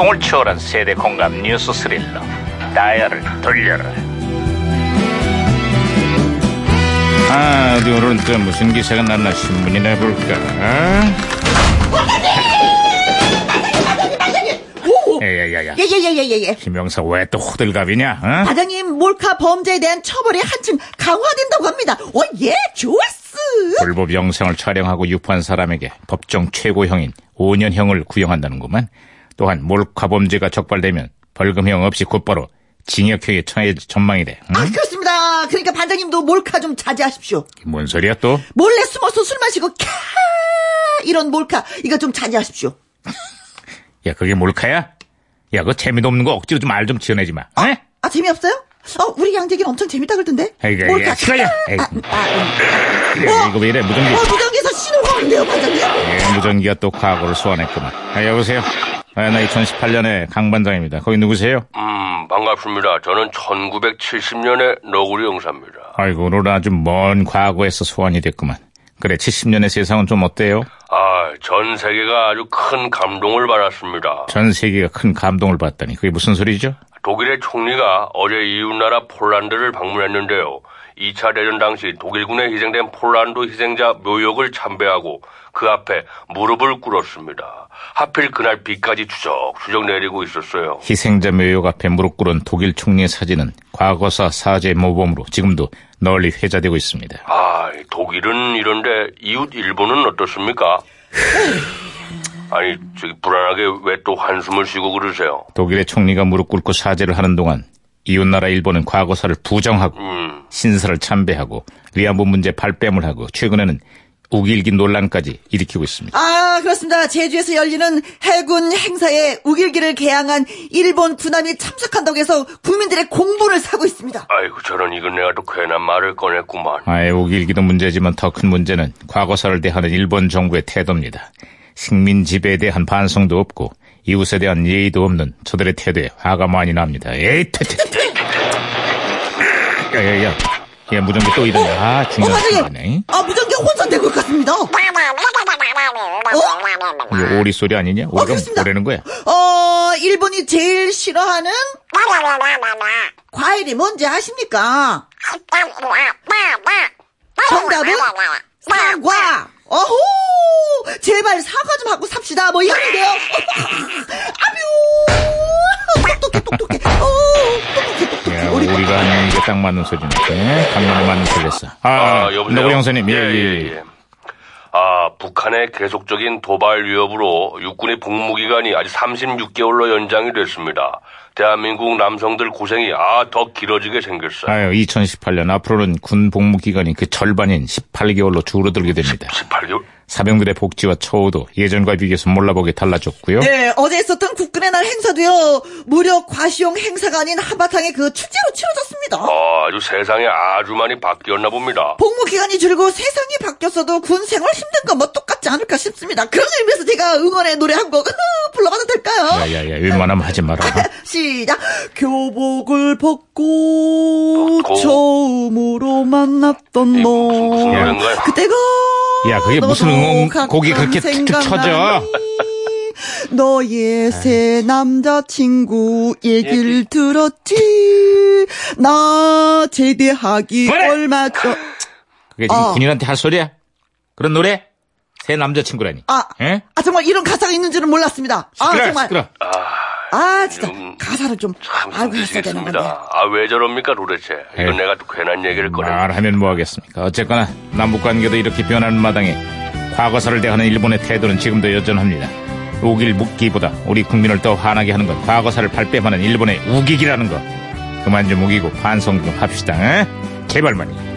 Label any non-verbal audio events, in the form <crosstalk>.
시공을 초월한 세대 공감 뉴스 스릴러 다이얼을 돌려라 아 어디 오늘은 또 무슨 기사가 났나 신문이나 볼까 야야야야 예예예예예. 김영사 왜 또 호들갑이냐 어? 과장님 몰카 범죄에 대한 처벌이 한층 강화된다고 합니다. 어, 예, 좋았어. 불법 영상을 촬영하고 유포한 사람에게 법정 최고형인 5년형을 구형한다는구만. 또한 몰카 범죄가 적발되면 벌금형 없이 곧바로 징역형에 처해 전망이래. 응? 아, 그렇습니다. 그러니까 반장님도 몰카 좀 자제하십시오. 뭔 소리야 또? 몰래 숨어서 술 마시고 캬 이런 몰카 이거 좀 자제하십시오. <laughs> 야 그게 몰카야? 야 그거 재미도 없는 거 억지로 좀말좀 지어내지 마. 어? 아 재미없어요? 어, 우리 양재기는 엄청 재밌다 그러던데. 에이그, 몰카. 야, 시끄러워. 에이. 아, 아, 음. 야, 이거 왜 이래 무전기? 어, 무전기에서 신호가 오는데요, 반장님. 예, 무전기가 또 과거를 소환했구만. 아, 여보세요? 아, 나 2018년에 강반장입니다. 거기 누구세요? 음, 반갑습니다. 저는 1970년의 너구리 형사입니다. 아이고, 오늘 아주 먼 과거에서 소환이 됐구만. 그래, 70년의 세상은 좀 어때요? 아, 전 세계가 아주 큰 감동을 받았습니다. 전 세계가 큰 감동을 받다니. 그게 무슨 소리죠? 독일의 총리가 어제 이웃나라 폴란드를 방문했는데요. 2차 대전 당시 독일군에 희생된 폴란드 희생자 묘역을 참배하고 그 앞에 무릎을 꿇었습니다. 하필 그날 비까지 추적추적 내리고 있었어요. 희생자 묘역 앞에 무릎 꿇은 독일 총리의 사진은 과거사 사죄 모범으로 지금도 널리 회자되고 있습니다. 아, 독일은 이런데 이웃 일본은 어떻습니까? 아니, 저기 불안하게 왜 또 한숨을 쉬고 그러세요? 독일의 총리가 무릎 꿇고 사죄를 하는 동안 이웃나라 일본은 과거사를 부정하고 음, 신사를 참배하고 위안부 문제 발뺌을 하고 최근에는 우길기 논란까지 일으키고 있습니다. 아, 그렇습니다. 제주에서 열리는 해군 행사에 우길기를 개항한 일본 군함이 참석한다고 해서 국민들의 공분을 사고 있습니다. 아이고, 저런 이건 내가 또 괜한 말을 꺼냈구만. 아예 우길기도 문제지만 더 큰 문제는 과거사를 대하는 일본 정부의 태도입니다. 식민 지배에 대한 반성도 없고 이웃에 대한 예의도 없는 저들의 태도에 화가 많이 납니다. 에이, 퇴퇴퇴. 야야 야, 야 무전기 또 이러네. 아 어, 중요한 반장님. 순간이네. 아, 무전기 혼선된 것 같습니다. 이거 오리 소리 아니냐? 오리가 그렇습니다. 뭐라는 거야? 어, 일본이 제일 싫어하는 과일이 뭔지 아십니까? 정답은 사과. 어호! 제발 사과 좀 하고 삽시다. 뭐 이러는데요. 아뮤! 똑똑해, 똑똑해. 어, 똑똑해, 똑똑해. 야, 우리 오리가 하는 게 딱 맞는 소리네. 네, 강렬에 맞는 소리였어. 아, 아, 여보세요? 노구리 형사님, 예, 예, 예. 아, 북한의 계속적인 도발 위협으로 육군의 복무기간이 아직 36개월로 연장이 됐습니다. 대한민국 남성들 고생이 아, 더 길어지게 생겼어요. 아유, 2018년 앞으로는 군 복무 기간이 그 절반인 18개월로 줄어들게 됩니다. 18개월? 사병들의 복지와 처우도 예전과 비교해서 몰라보게 달라졌고요. 네, 어제 있었던 국군의 날 행사도요, 무려 과시용 행사가 아닌 한바탕의 그 축제로 치러졌습니다. 아, 아주 세상이 아주 많이 바뀌었나 봅니다. 복무 기간이 줄고 세상이 바뀌었어도 군 생활 힘든 건 뭐 똑같지 않을까 싶습니다. 그런 의미에서 제가 응원의 노래 한 곡 불러봐도 될까요? 야야야, 웬만하면 하지 마라. <laughs> 시작. 교복을 벗고 벗고. 처음으로 만났던 너. 무슨- 무슨? 그때가 야, 그게 무슨 너도 응원 가끔 곡이 그렇게 툭툭 쳐져? 너의 새 남자친구 얘기를 들었지. 나 제대하기 그만해! 얼마 전. 그게 지금 어. 군인한테 할 소리야? 그런 노래? 새 남자친구라니. 아, 예? 아 정말 이런 가사가 있는 줄은 몰랐습니다. 아 시끄러, 정말. 시끄러. 아 진짜 음, 가사를 좀참 알고 했어야 되는 건데. 힘드시겠습니다. 아, 왜 저럽니까 도대체? 이건 에휴. 내가 또 괜한 얘기를 꺼냈네. 말하면 뭐 하겠습니까? 어쨌거나 남북 관계도 이렇게 변하는 마당에 과거사를 대하는 일본의 태도는 지금도 여전합니다. 우길 묵기보다 우리 국민을 더 화나게 하는 건 과거사를 발뺌하는 일본의 우기기라는 거. 그만 좀 우기고 반성 좀 합시다. 에? 제발만이.